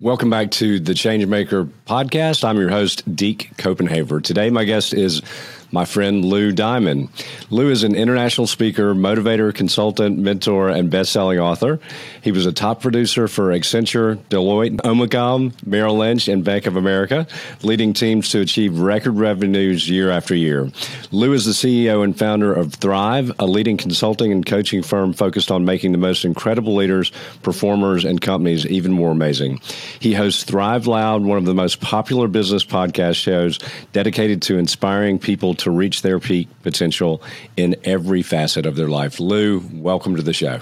Welcome back to the Changemaker podcast. I'm your host, Deke Copenhaver. Today, my guest is my friend Lou Diamond. Lou is an international speaker, motivator, consultant, mentor, and best-selling author. He was a top producer for Accenture, Deloitte, Omnicom, Merrill Lynch, and Bank of America, leading teams to achieve record revenues year after year. Lou is the CEO and founder of Thrive, a leading consulting and coaching firm focused on making the most incredible leaders, performers, and companies even more amazing. He hosts Thrive Loud, one of the most popular business podcast shows dedicated to inspiring people to reach their peak potential in every facet of their life. Lou, welcome to the show.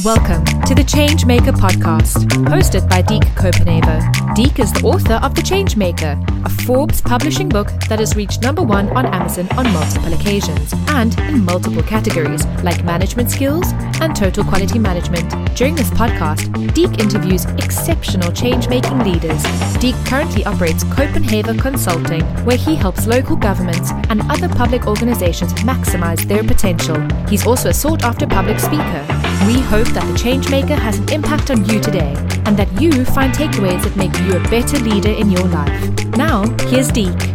Welcome to the Changemaker podcast, hosted by Deke Copenhaver. Deke is the author of The Changemaker, a Forbes publishing book that has reached number one on Amazon on multiple occasions and in multiple categories like management skills and total quality management. During this podcast, Deke interviews exceptional change-making leaders. Deke currently operates Copenhaver Consulting, where he helps local governments and other public organizations maximize their potential. He's also a sought-after public speaker. We hope that the Changemaker has an impact on you today and that you find takeaways that make you a better leader in your life. Now, here's Deke.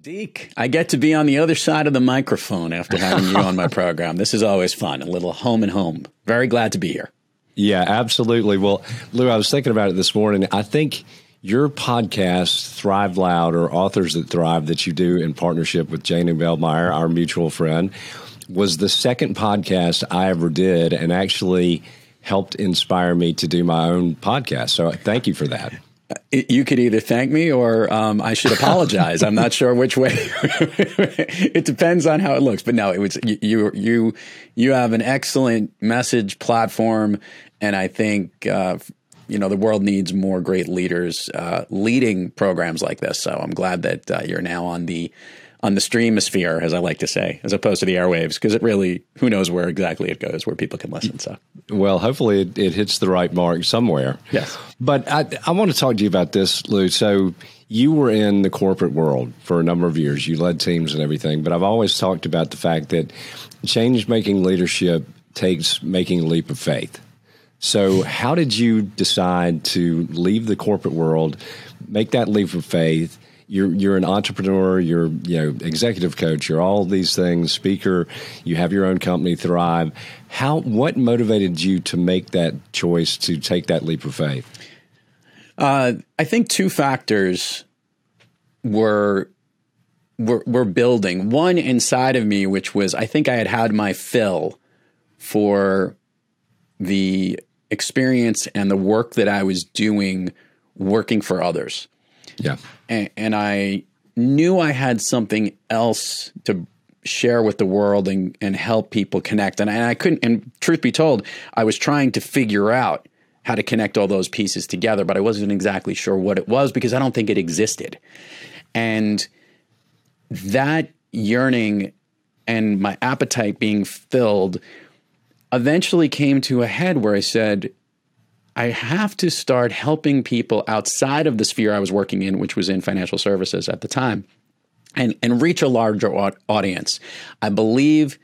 Deke, I get to be on the other side of the microphone after having you on my program. This is always fun, a little home and home. Very glad to be here. Yeah, absolutely. Well, Lou, I was thinking about it this morning. I think your podcast, Thrive Loud, or Authors That Thrive, that you do in partnership with Jane and Bell Meyer, our mutual friend, was the second podcast I ever did and actually helped inspire me to do my own podcast. So thank you for that. You could either thank me or um, I should apologize. I'm not sure which way. it depends on how it looks. But no, it was you. You you have an excellent message platform, and I think uh, you know the world needs more great leaders uh, leading programs like this. So I'm glad that uh, you're now on the on the streamosphere, as I like to say, as opposed to the airwaves, because it really, who knows where exactly it goes, where people can listen. So, well, hopefully it, it hits the right mark somewhere. Yes. But I, I want to talk to you about this, Lou. So, you were in the corporate world for a number of years. You led teams and everything, but I've always talked about the fact that change making leadership takes making a leap of faith. So, how did you decide to leave the corporate world, make that leap of faith? You're you're an entrepreneur, you're you know executive coach, you're all these things, speaker. You have your own company, Thrive. How what motivated you to make that choice to take that leap of faith? Uh, I think two factors were were were building. One inside of me, which was I think I had had my fill for the experience and the work that I was doing working for others. Yeah. And, and I knew I had something else to share with the world and, and help people connect. And I, and I couldn't, and truth be told, I was trying to figure out how to connect all those pieces together, but I wasn't exactly sure what it was because I don't think it existed. And that yearning and my appetite being filled eventually came to a head where I said, I have to start helping people outside of the sphere I was working in, which was in financial services at the time, and, and reach a larger audience. I believe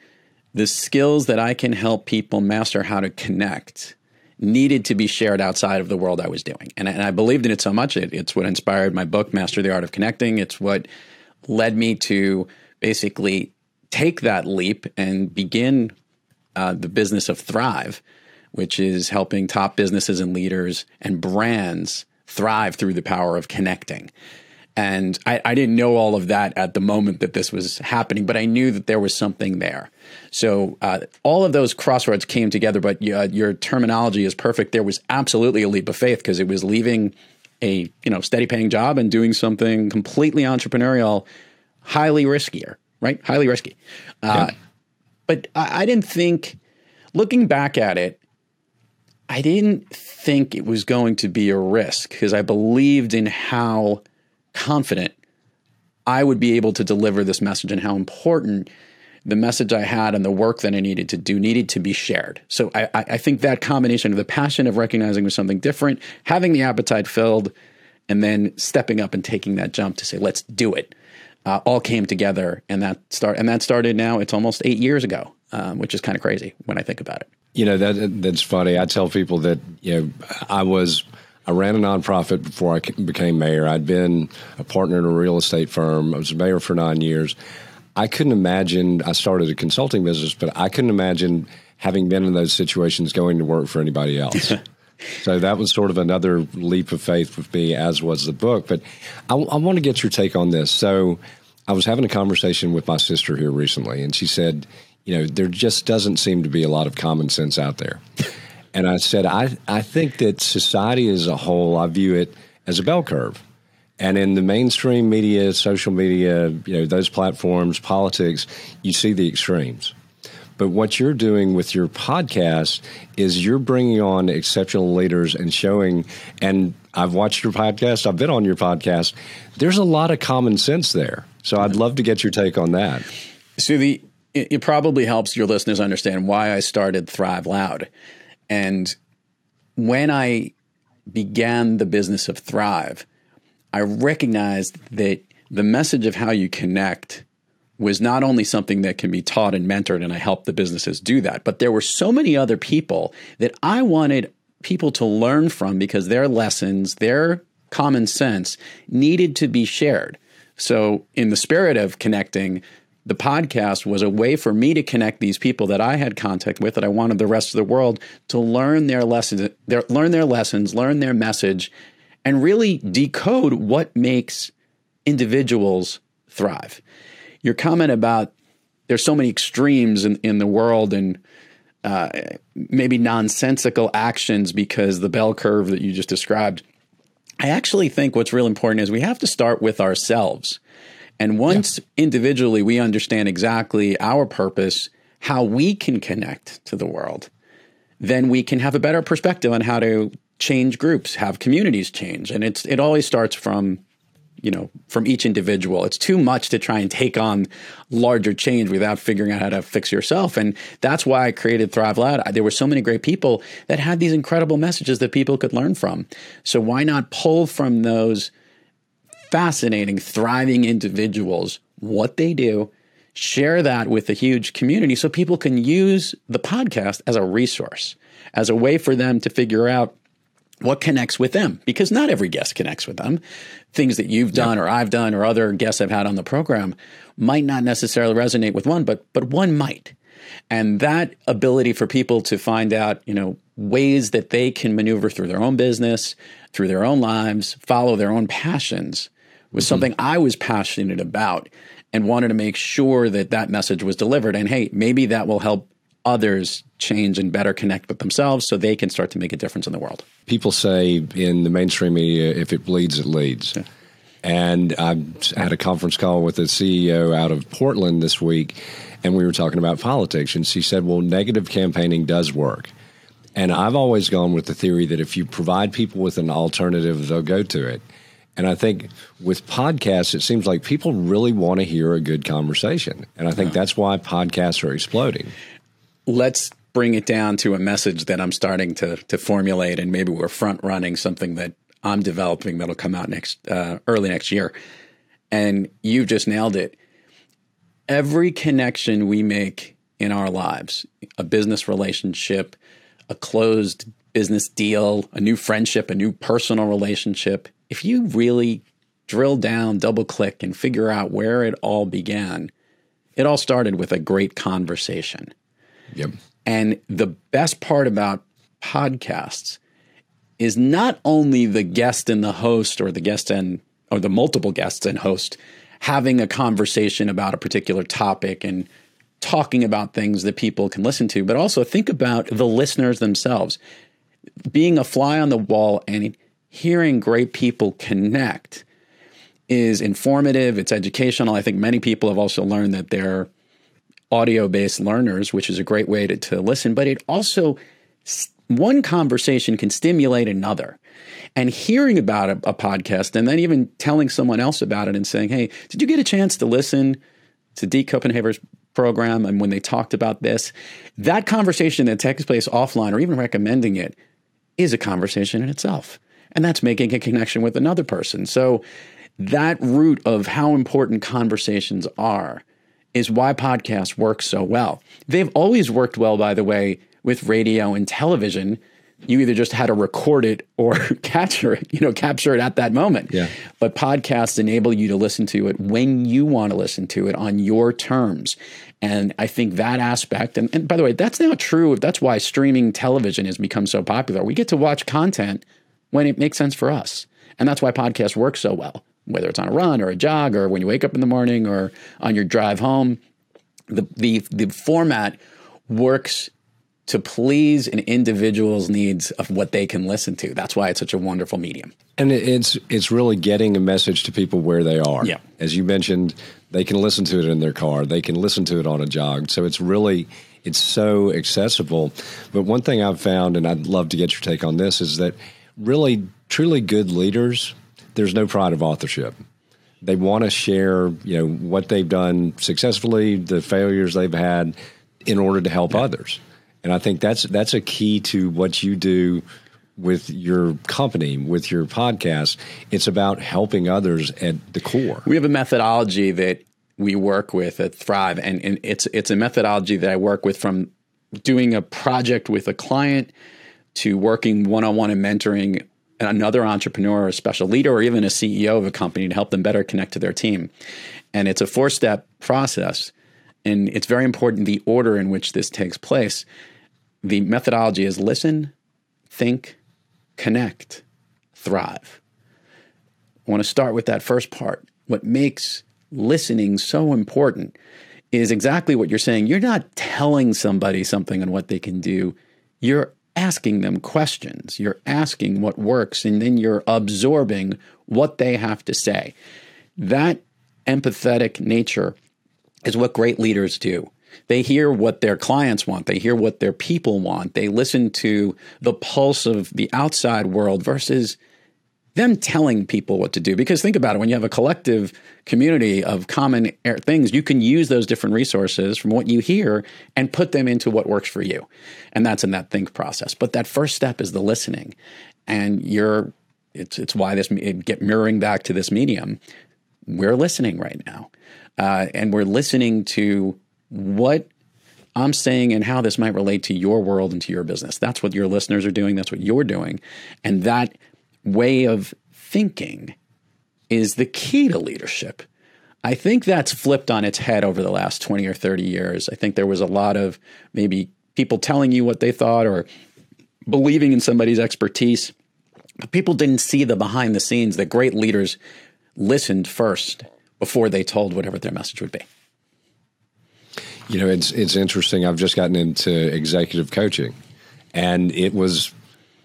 the skills that I can help people master how to connect needed to be shared outside of the world I was doing. And, and I believed in it so much. It, it's what inspired my book, Master the Art of Connecting. It's what led me to basically take that leap and begin uh, the business of Thrive which is helping top businesses and leaders and brands thrive through the power of connecting. And I, I, didn't know all of that at the moment that this was happening, but I knew that there was something there. So uh, all of those crossroads came together. But uh, your terminology is perfect. There was absolutely a leap of faith because it was leaving a you know steady paying job and doing something completely entrepreneurial, highly riskier, right? Highly risky. Uh, yeah. But I, I didn't think, looking back at it, I didn't think it was going to be a risk because I believed in how confident I would be able to deliver this message and how important the message I had and the work that I needed to do needed to be shared. So I, I think that combination of the passion of recognizing was something different, having the appetite filled, and then stepping up and taking that jump to say, let's do it. Uh, all came together, and that start and that started now. It's almost eight years ago, um, which is kind of crazy when I think about it. You know that that's funny. I tell people that you know I was I ran a nonprofit before I became mayor. I'd been a partner in a real estate firm. I was a mayor for nine years. I couldn't imagine. I started a consulting business, but I couldn't imagine having been in those situations going to work for anybody else. so that was sort of another leap of faith with me, as was the book. But I, I want to get your take on this. So I was having a conversation with my sister here recently, and she said, you know, there just doesn't seem to be a lot of common sense out there. And I said, I, I think that society as a whole, I view it as a bell curve. And in the mainstream media, social media, you know, those platforms, politics, you see the extremes. But what you're doing with your podcast is you're bringing on exceptional leaders and showing, and I've watched your podcast, I've been on your podcast. There's a lot of common sense there. So I'd love to get your take on that. So the it probably helps your listeners understand why I started Thrive Loud. And when I began the business of Thrive, I recognized that the message of how you connect was not only something that can be taught and mentored, and I helped the businesses do that, but there were so many other people that I wanted people to learn from because their lessons, their common sense needed to be shared. So, in the spirit of connecting, the podcast was a way for me to connect these people that I had contact with that I wanted the rest of the world to learn their lessons, their, learn their lessons, learn their message, and really decode what makes individuals thrive. Your comment about there's so many extremes in, in the world and uh, maybe nonsensical actions because the bell curve that you just described. I actually think what's real important is we have to start with ourselves. And once yeah. individually we understand exactly our purpose, how we can connect to the world, then we can have a better perspective on how to change groups, have communities change. And it's it always starts from you know from each individual it's too much to try and take on larger change without figuring out how to fix yourself and that's why i created thrive loud there were so many great people that had these incredible messages that people could learn from so why not pull from those fascinating thriving individuals what they do share that with a huge community so people can use the podcast as a resource as a way for them to figure out what connects with them because not every guest connects with them. Things that you've done or i've done or other guests i've had on the program might not necessarily resonate with one but but one might. And that ability for people to find out you know ways that they can maneuver through their own business through their own lives follow their own passions was mm-hmm. something i was passionate about and wanted to make sure that that message was delivered and hey maybe that will help others change and better connect with themselves so they can start to make a difference in the world. People say in the mainstream media, if it bleeds, it leads. Yeah. And I had a conference call with a CEO out of Portland this week, and we were talking about politics. And she said, Well, negative campaigning does work. And I've always gone with the theory that if you provide people with an alternative, they'll go to it. And I think with podcasts, it seems like people really want to hear a good conversation. And I think that's why podcasts are exploding let's bring it down to a message that I'm starting to to formulate, and maybe we're front running something that I'm developing that'll come out next uh, early next year. And you've just nailed it. Every connection we make in our lives, a business relationship, a closed business deal, a new friendship, a new personal relationship, if you really drill down, double click, and figure out where it all began, it all started with a great conversation. Yep. And the best part about podcasts is not only the guest and the host or the guest and or the multiple guests and host having a conversation about a particular topic and talking about things that people can listen to, but also think about the listeners themselves. Being a fly on the wall and hearing great people connect is informative, it's educational. I think many people have also learned that they're audio based learners, which is a great way to, to listen, but it also, one conversation can stimulate another. And hearing about a, a, podcast and then even telling someone else about it and saying, hey, did you get a chance to listen to Deke Copenhaver's program and when they talked about this? That conversation that takes place offline or even recommending it is a conversation in itself. And that's making a connection with another person. So that root of how important conversations are is why podcasts work so well. They've always worked well, by the way, with radio and television, you either just had to record it or capture it, you know, capture it at that moment. Yeah. But podcasts enable you to listen to it when you want to listen to it on your terms. And I think that aspect, and, and by the way, that's now true. That's why streaming television has become so popular. We get to watch content when it makes sense for us. And that's why podcasts work so well, whether it's on a run or a jog or when you wake up in the morning or on your drive home. The, the, the format works to please an individual's needs of what they can listen to. That's why it's such a wonderful medium. And it's it's really getting a message to people where they are. Yeah. As you mentioned, they can listen to it in their car. They can listen to it on a jog. So it's really it's so accessible. But one thing I've found, and I'd love to get your take on this, is that really truly good leaders, there's no pride of authorship. They want to share, you know, what they've done successfully, the failures they've had, in order to help yeah. others. And I think that's that's a key to what you do with your company, with your podcast. It's about helping others at the core. We have a methodology that we work with at Thrive, and, and it's it's a methodology that I work with from doing a project with a client to working one on one and mentoring another entrepreneur, a special leader, or even a CEO of a company to help them better connect to their team. And it's a four step process. And it's very important the order in which this takes place. The methodology is listen, think, connect, thrive. I want to start with that first part. What makes listening so important is exactly what you're saying. You're not telling somebody something and what they can do. You're asking them questions. You're asking what works, and then you're absorbing what they have to say. That empathetic nature is what great leaders do. They hear what their clients want, they hear what their people want, they listen to the pulse of the outside world versus them telling people what to do. Because think about it when you have a collective community of common things, you can use those different resources from what you hear and put them into what works for you. And that's in that think process. But that first step is the listening. And you're, it's, it's why this, get mirroring back to this medium. We're listening right now. Uh, and we're listening to what I'm saying and how this might relate to your world and to your business. That's what your listeners are doing. That's what you're doing. And that way of thinking is the key to leadership. I think that's flipped on its head over the last 20 or 30 years. I think there was a lot of maybe people telling you what they thought or believing in somebody's expertise. But people didn't see the behind the scenes that great leaders listened first before they told whatever their message would be. You know, it's it's interesting. I've just gotten into executive coaching, and it was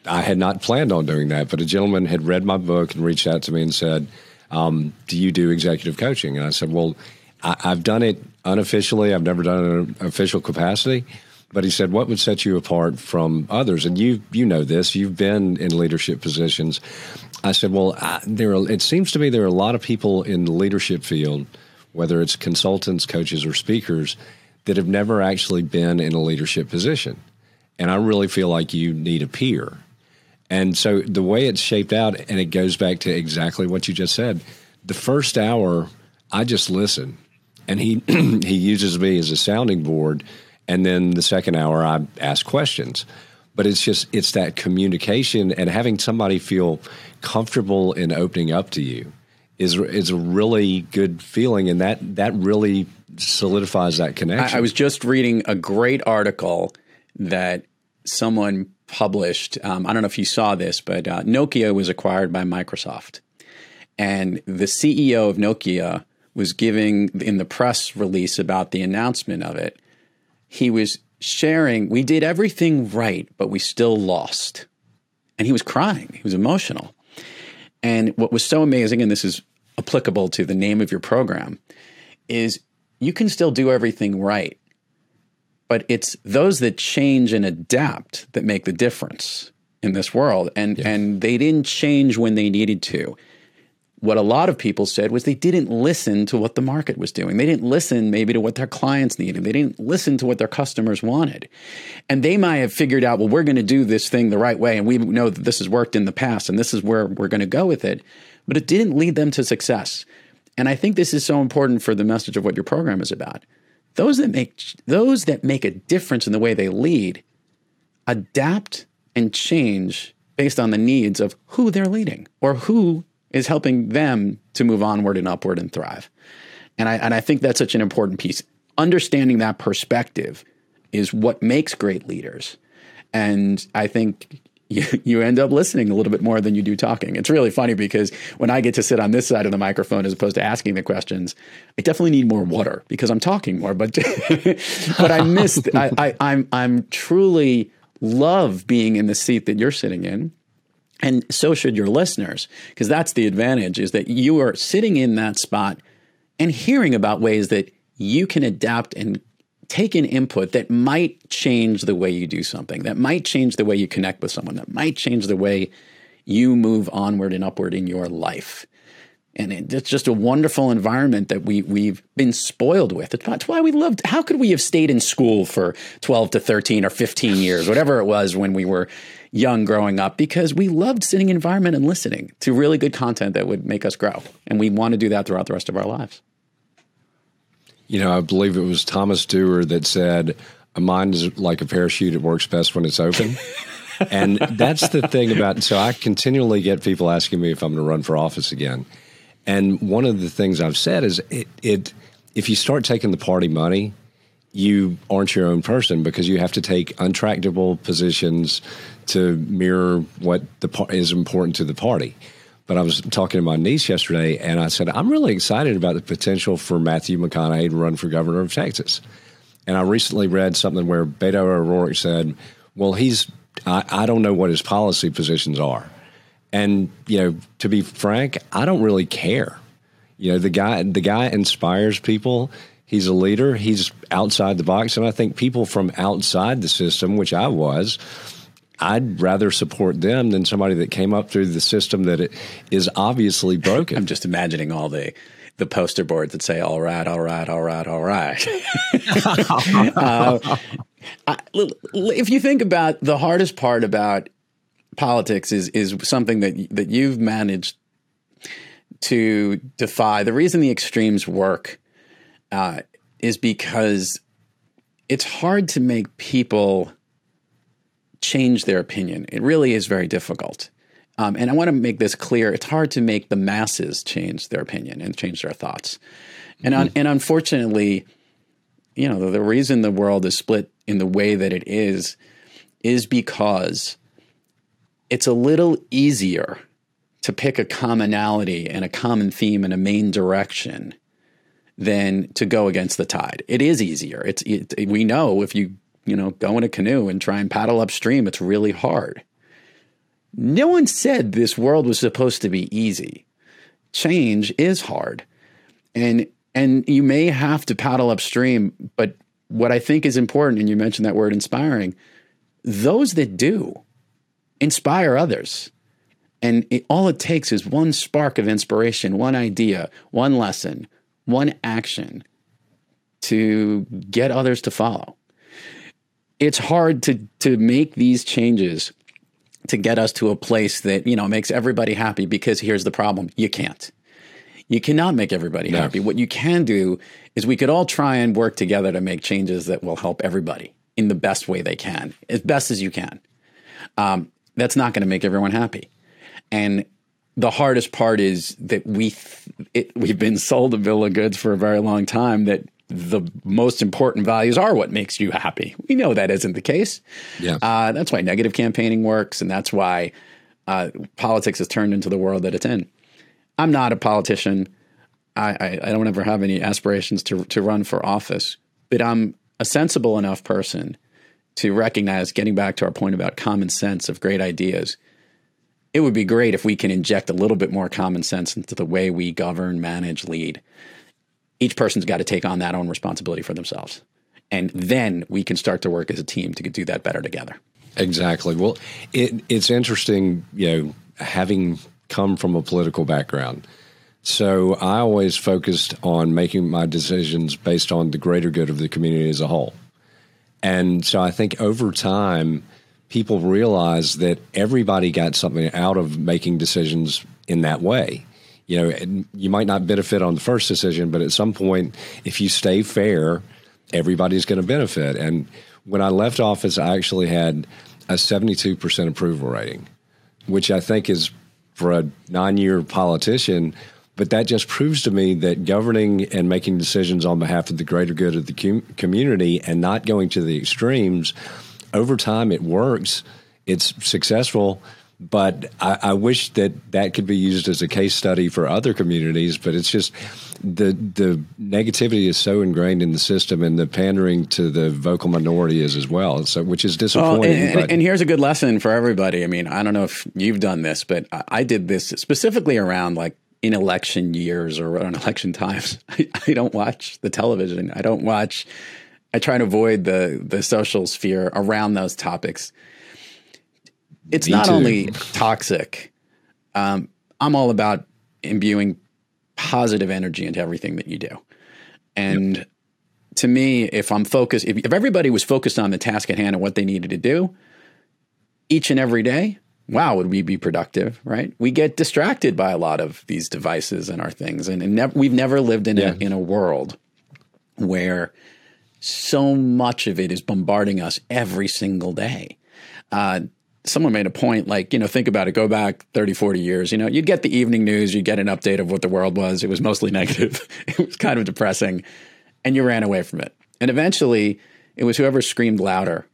I had not planned on doing that, but a gentleman had read my book and reached out to me and said, um, "Do you do executive coaching?" And I said, "Well, I, have done it unofficially. I've never done it in an official capacity." But he said, "What would set you apart from others?" And you you know this. You've been in leadership positions. I said, "Well, I, there. Are, it seems to me there are a lot of people in the leadership field, whether it's consultants, coaches, or speakers, that have never actually been in a leadership position." And I really feel like you need a peer and so the way it's shaped out, and it goes back to exactly what you just said. The first hour, I just listen, and he he uses me as a sounding board, and then the second hour, I ask questions. But it's just it's that communication and having somebody feel comfortable in opening up to you is is a really good feeling, and that that really solidifies that connection. I, I was just reading a great article that someone published. Um, I don't know if you saw this, but uh, Nokia was acquired by Microsoft. And the CEO of Nokia was giving in the press release about the announcement of it, he was sharing, we did everything right, but we still lost. And he was crying, he was emotional. And what was so amazing, and this is applicable to the name of your program, is you can still do everything right, but it's those that change and adapt that make the difference in this world. And yeah. and they didn't change when they needed to. What a lot of people said was they didn't listen to what the market was doing. They didn't listen maybe to what their clients needed. They didn't listen to what their customers wanted. And they might have figured out, well, we're going to do this thing the right way. And we know that this has worked in the past and this is where we're going to go with it. But it didn't lead them to success. And I think this is so important for the message of what your program is about those that make those that make a difference in the way they lead adapt and change based on the needs of who they're leading or who is helping them to move onward and upward and thrive. And I, and I think that's such an important piece. Understanding that perspective is what makes great leaders. And I think you, you end up listening a little bit more than you do talking. It's really funny because when I get to sit on this side of the microphone as opposed to asking the questions, I definitely need more water because I'm talking more. But but I missed. I, I I'm I'm truly love being in the seat that you're sitting in. And so should your listeners, because that's the advantage is that you are sitting in that spot and hearing about ways that you can adapt and take an input that might change the way you do something, that might change the way you connect with someone, that might change the way you move onward and upward in your life. And it's just a wonderful environment that we we've been spoiled with. That's why we loved. How could we have stayed in school for twelve to thirteen or fifteen years, whatever it was when we were young growing up? Because we loved sitting in environment and listening to really good content that would make us grow, and we want to do that throughout the rest of our lives. You know, I believe it was Thomas Dewar that said, "A mind is like a parachute; it works best when it's open." and that's the thing about. So I continually get people asking me if I'm going to run for office again, and one of the things I've said is it, it if you start taking the party money, you aren't your own person because you have to take untractable positions to mirror what the is important to the party. But I was talking to my niece yesterday, and I said, I'm really excited about the potential for Matthew McConaughey to run for governor of Texas. And I recently read something where Beto O'Rourke said, Well, he's, I, I don't know what his policy positions are. And, you know, to be frank, I don't really care. You know, the guy, the guy inspires people. He's a leader. He's outside the box. And I think people from outside the system, which I was, I'd rather support them than somebody that came up through the system that it is obviously broken. I'm just imagining all the the poster boards that say "all right, all right, all right, all right." uh, I, if you think about the hardest part about politics is is something that that you've managed to defy. The reason the extremes work uh, is because it's hard to make people change their opinion. It really is very difficult. Um, and I want to make this clear. It's hard to make the masses change their opinion and change their thoughts. And, mm-hmm. un- and unfortunately, you know, the, the reason the world is split in the way that it is is because it's a little easier to pick a commonality and a common theme and a main direction than to go against the tide. It is easier. It's it, we know if you you know, go in a canoe and try and paddle upstream. It's really hard. No one said this world was supposed to be easy. Change is hard. And and you may have to paddle upstream, but what I think is important, and you mentioned that word inspiring, those that do inspire others. And it, all it takes is one spark of inspiration, one idea, one lesson, one action to get others to follow it's hard to to make these changes to get us to a place that you know makes everybody happy because here's the problem. You can't. You cannot make everybody no. happy. What you can do is we could all try and work together to make changes that will help everybody in the best way they can as best as you can. Um, that's not going to make everyone happy. And the hardest part is that we th- it, we've been sold a bill of goods for a very long time that the most important values are what makes you happy. We know that isn't the case. Yeah. Uh, that's why negative campaigning works, and that's why uh, politics has turned into the world that it's in. I'm not a politician. I, I, I don't ever have any aspirations to to run for office, but I'm a sensible enough person to recognize, getting back to our point about common sense of great ideas, it would be great if we can inject a little bit more common sense into the way we govern, manage, lead each person's got to take on that own responsibility for themselves. And then we can start to work as a team to do that better together. Exactly. Well, it, it's interesting, you know, having come from a political background. So I always focused on making my decisions based on the greater good of the community as a whole. And so I think over time, people realize that everybody got something out of making decisions in that way you know, you might not benefit on the first decision, but at some point, if you stay fair, everybody's going to benefit. And when I left office, I actually had a 72% approval rating, which I think is for a nine year politician. But that just proves to me that governing and making decisions on behalf of the greater good of the com- community and not going to the extremes, over time it works. It's successful but I, I, wish that that could be used as a case study for other communities. But it's just the the negativity is so ingrained in the system, and the pandering to the vocal minority is as well. So, which is disappointing. Well, and, and, and, here's a good lesson for everybody. I mean, I don't know if you've done this, but I, I did this specifically around like in election years or on election times. I, I don't watch the television. I don't watch. I try to avoid the the social sphere around those topics it's Me not too. only toxic. Um, I'm all about imbuing positive energy into everything that you do. And yep. to me, if I'm focused, if, if everybody was focused on the task at hand and what they needed to do each and every day, wow, would we be productive, right? We get distracted by a lot of these devices and our things. And, and we've never lived in, yeah. a, in a world where so much of it is bombarding us every single day. Uh, someone made a point like, you know, think about it, go back 30, 40 years, you know, you'd get the evening news, you'd get an update of what the world was. It was mostly negative. it was kind of depressing and you ran away from it. And eventually it was whoever screamed louder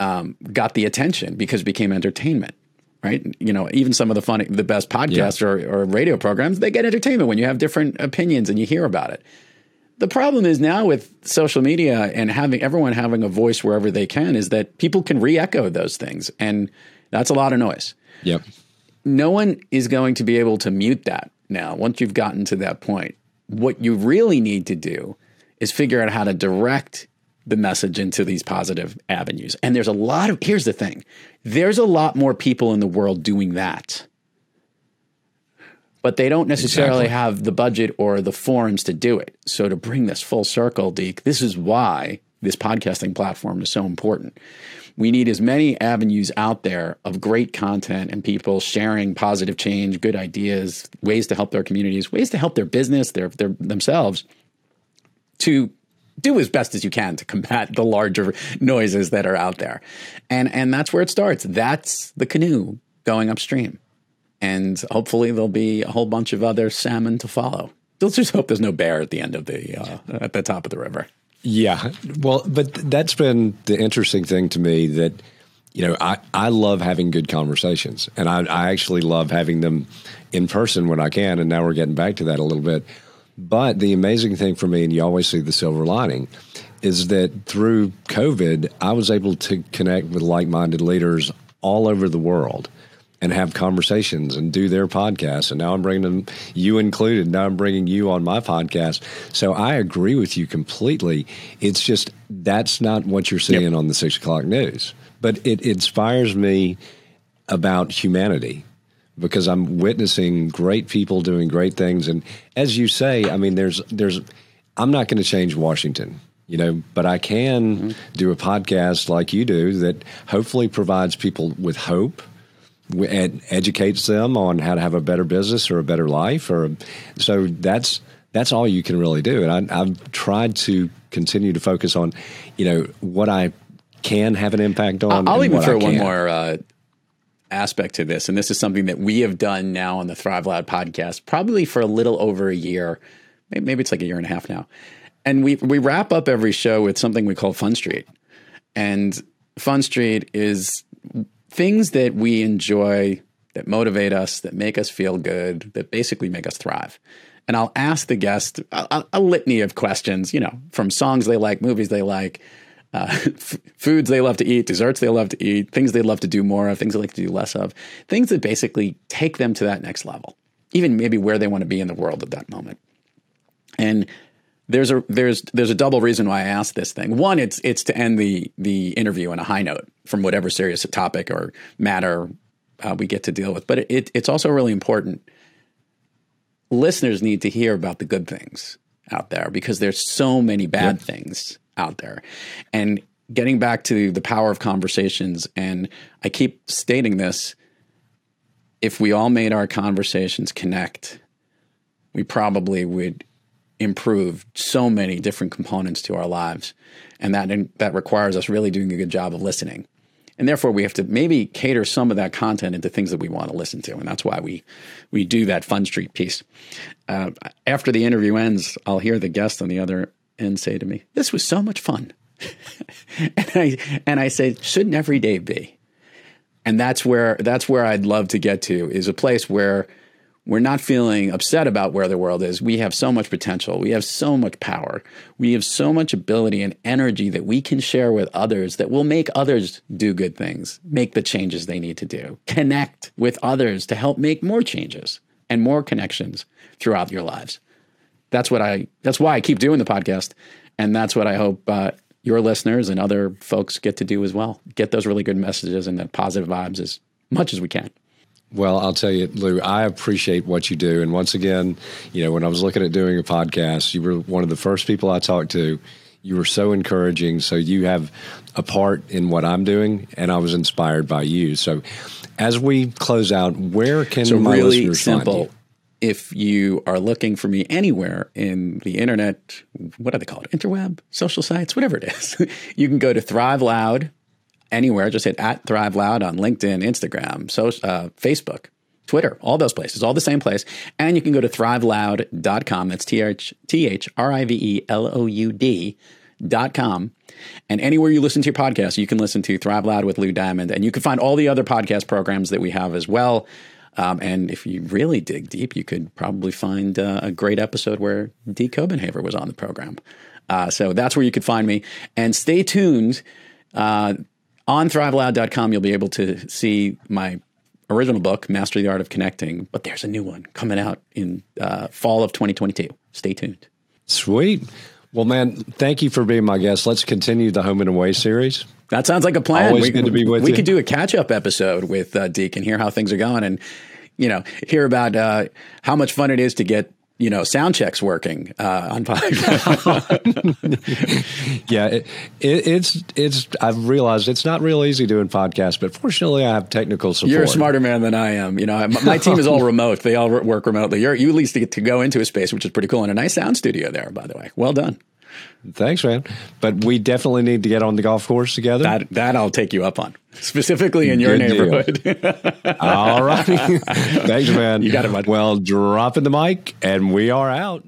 um, got the attention because it became entertainment. Right, you know, even some of the funny, the best podcasts yeah. or, or radio programs, they get entertainment when you have different opinions and you hear about it. The problem is now with social media and having everyone having a voice wherever they can is that people can re-echo those things and that's a lot of noise. Yep. No one is going to be able to mute that now once you've gotten to that point. What you really need to do is figure out how to direct the message into these positive avenues. And there's a lot of here's the thing. There's a lot more people in the world doing that but they don't necessarily exactly. have the budget or the forums to do it. So to bring this full circle, Deke, this is why this podcasting platform is so important. We need as many avenues out there of great content and people sharing positive change, good ideas, ways to help their communities, ways to help their business, their, their themselves to do as best as you can to combat the larger noises that are out there. And and that's where it starts. That's the canoe going upstream and hopefully there'll be a whole bunch of other salmon to follow. Let's just hope there's no bear at the end of the uh, at the top of the river. Yeah, well, but that's been the interesting thing to me that you know I I love having good conversations, and I I actually love having them in person when I can. And now we're getting back to that a little bit. But the amazing thing for me, and you always see the silver lining, is that through COVID, I was able to connect with like minded leaders all over the world and have conversations and do their podcasts. And now I'm bringing them, you included. Now I'm bringing you on my podcast. So I agree with you completely. It's just that's not what you're seeing yep. on the six o'clock news. But it inspires me about humanity because I'm witnessing great people doing great things. And as you say, I mean, there's there's I'm not going to change Washington you know, but I can mm-hmm. do a podcast like you do that hopefully provides people with hope ed- educates them on how to have a better business or a better life, or so that's that's all you can really do. And I, I've tried to continue to focus on, you know, what I can have an impact on. I'll even throw one more uh, aspect to this, and this is something that we have done now on the Thrive Loud podcast, probably for a little over a year. Maybe it's like a year and a half now. And we we wrap up every show with something we call Fun Street, and Fun Street is things that we enjoy, that motivate us, that make us feel good, that basically make us thrive. And I'll ask the guest a, a litany of questions, you know, from songs they like, movies they like, uh, f- foods they love to eat, desserts they love to eat, things they love to do more of, things they like to do less of, things that basically take them to that next level, even maybe where they want to be in the world at that moment. And there's a there's there's a double reason why I asked this thing. One, it's it's to end the the interview on a high note from whatever serious topic or matter uh, we get to deal with. But it, it's also really important. Listeners need to hear about the good things out there because there's so many bad yep. things out there. And getting back to the power of conversations, and I keep stating this: if we all made our conversations connect, we probably would improve so many different components to our lives, and that that requires us really doing a good job of listening. and therefore we have to maybe cater some of that content into things that we want to listen to, and that's why we we do that Fun Street piece. Uh, after the interview ends, I'll hear the guest on the other end say to me, "This was so much fun," and I and I say, "Shouldn't every day be?" And that's where that's where I'd love to get to is a place where we're not feeling upset about where the world is. We have so much potential. We have so much power. We have so much ability and energy that we can share with others that will make others do good things, make the changes they need to do, connect with others to help make more changes and more connections throughout your lives. That's what I. That's why I keep doing the podcast, and that's what I hope uh, your listeners and other folks get to do as well. Get those really good messages and the positive vibes as much as we can. Well, I'll tell you, Lou, I appreciate what you do. And once again, you know, when I was looking at doing a podcast, you were one of the first people I talked to. You were so encouraging. So you have a part in what I'm doing, and I was inspired by you. So as we close out, where can so my really listeners simple. find you? If you are looking for me anywhere in the internet, what do they call it? Interweb, social sites, whatever it is, you can go to Thrive Loud anywhere. Just hit at Thrive Loud on LinkedIn, Instagram, so, uh, Facebook, Twitter, all those places, all the same place. And you can go to thriveloud.com. That's T H R I V E L O U D dot com. And anywhere you listen to your podcast, you can listen to Thrive Loud with Lou Diamond. And you can find all the other podcast programs that we have as well. Um, and if you really dig deep, you could probably find uh, a great episode where Dee Copenhaver was on the program. Uh, so that's where you could find me. And stay tuned. Uh, on thriveloud.com, you'll be able to see my original book, Master the Art of Connecting. But there's a new one coming out in uh, fall of 2022. Stay tuned. Sweet. Well, man, thank you for being my guest. Let's continue the Home and Away series. That sounds like a plan. Always we, good to be with we you. could do a catch up episode with uh, Deke and hear how things are going, and you know, hear about uh, how much fun it is to get you know sound checks working uh, on podcast. Yeah, it, it, it's it's. I've realized it's not real easy doing podcasts, but fortunately, I have technical support. You're a smarter man than I am. You know, my, my team is all remote; they all work remotely. You're, you at least get to go into a space, which is pretty cool, and a nice sound studio there. By the way, well done. Thanks, man. But we definitely need to get on the golf course together. That that I'll take you up on, specifically in your Good neighborhood. All right. Thanks, man. You got it, bud. Well, dropping the mic, and we are out.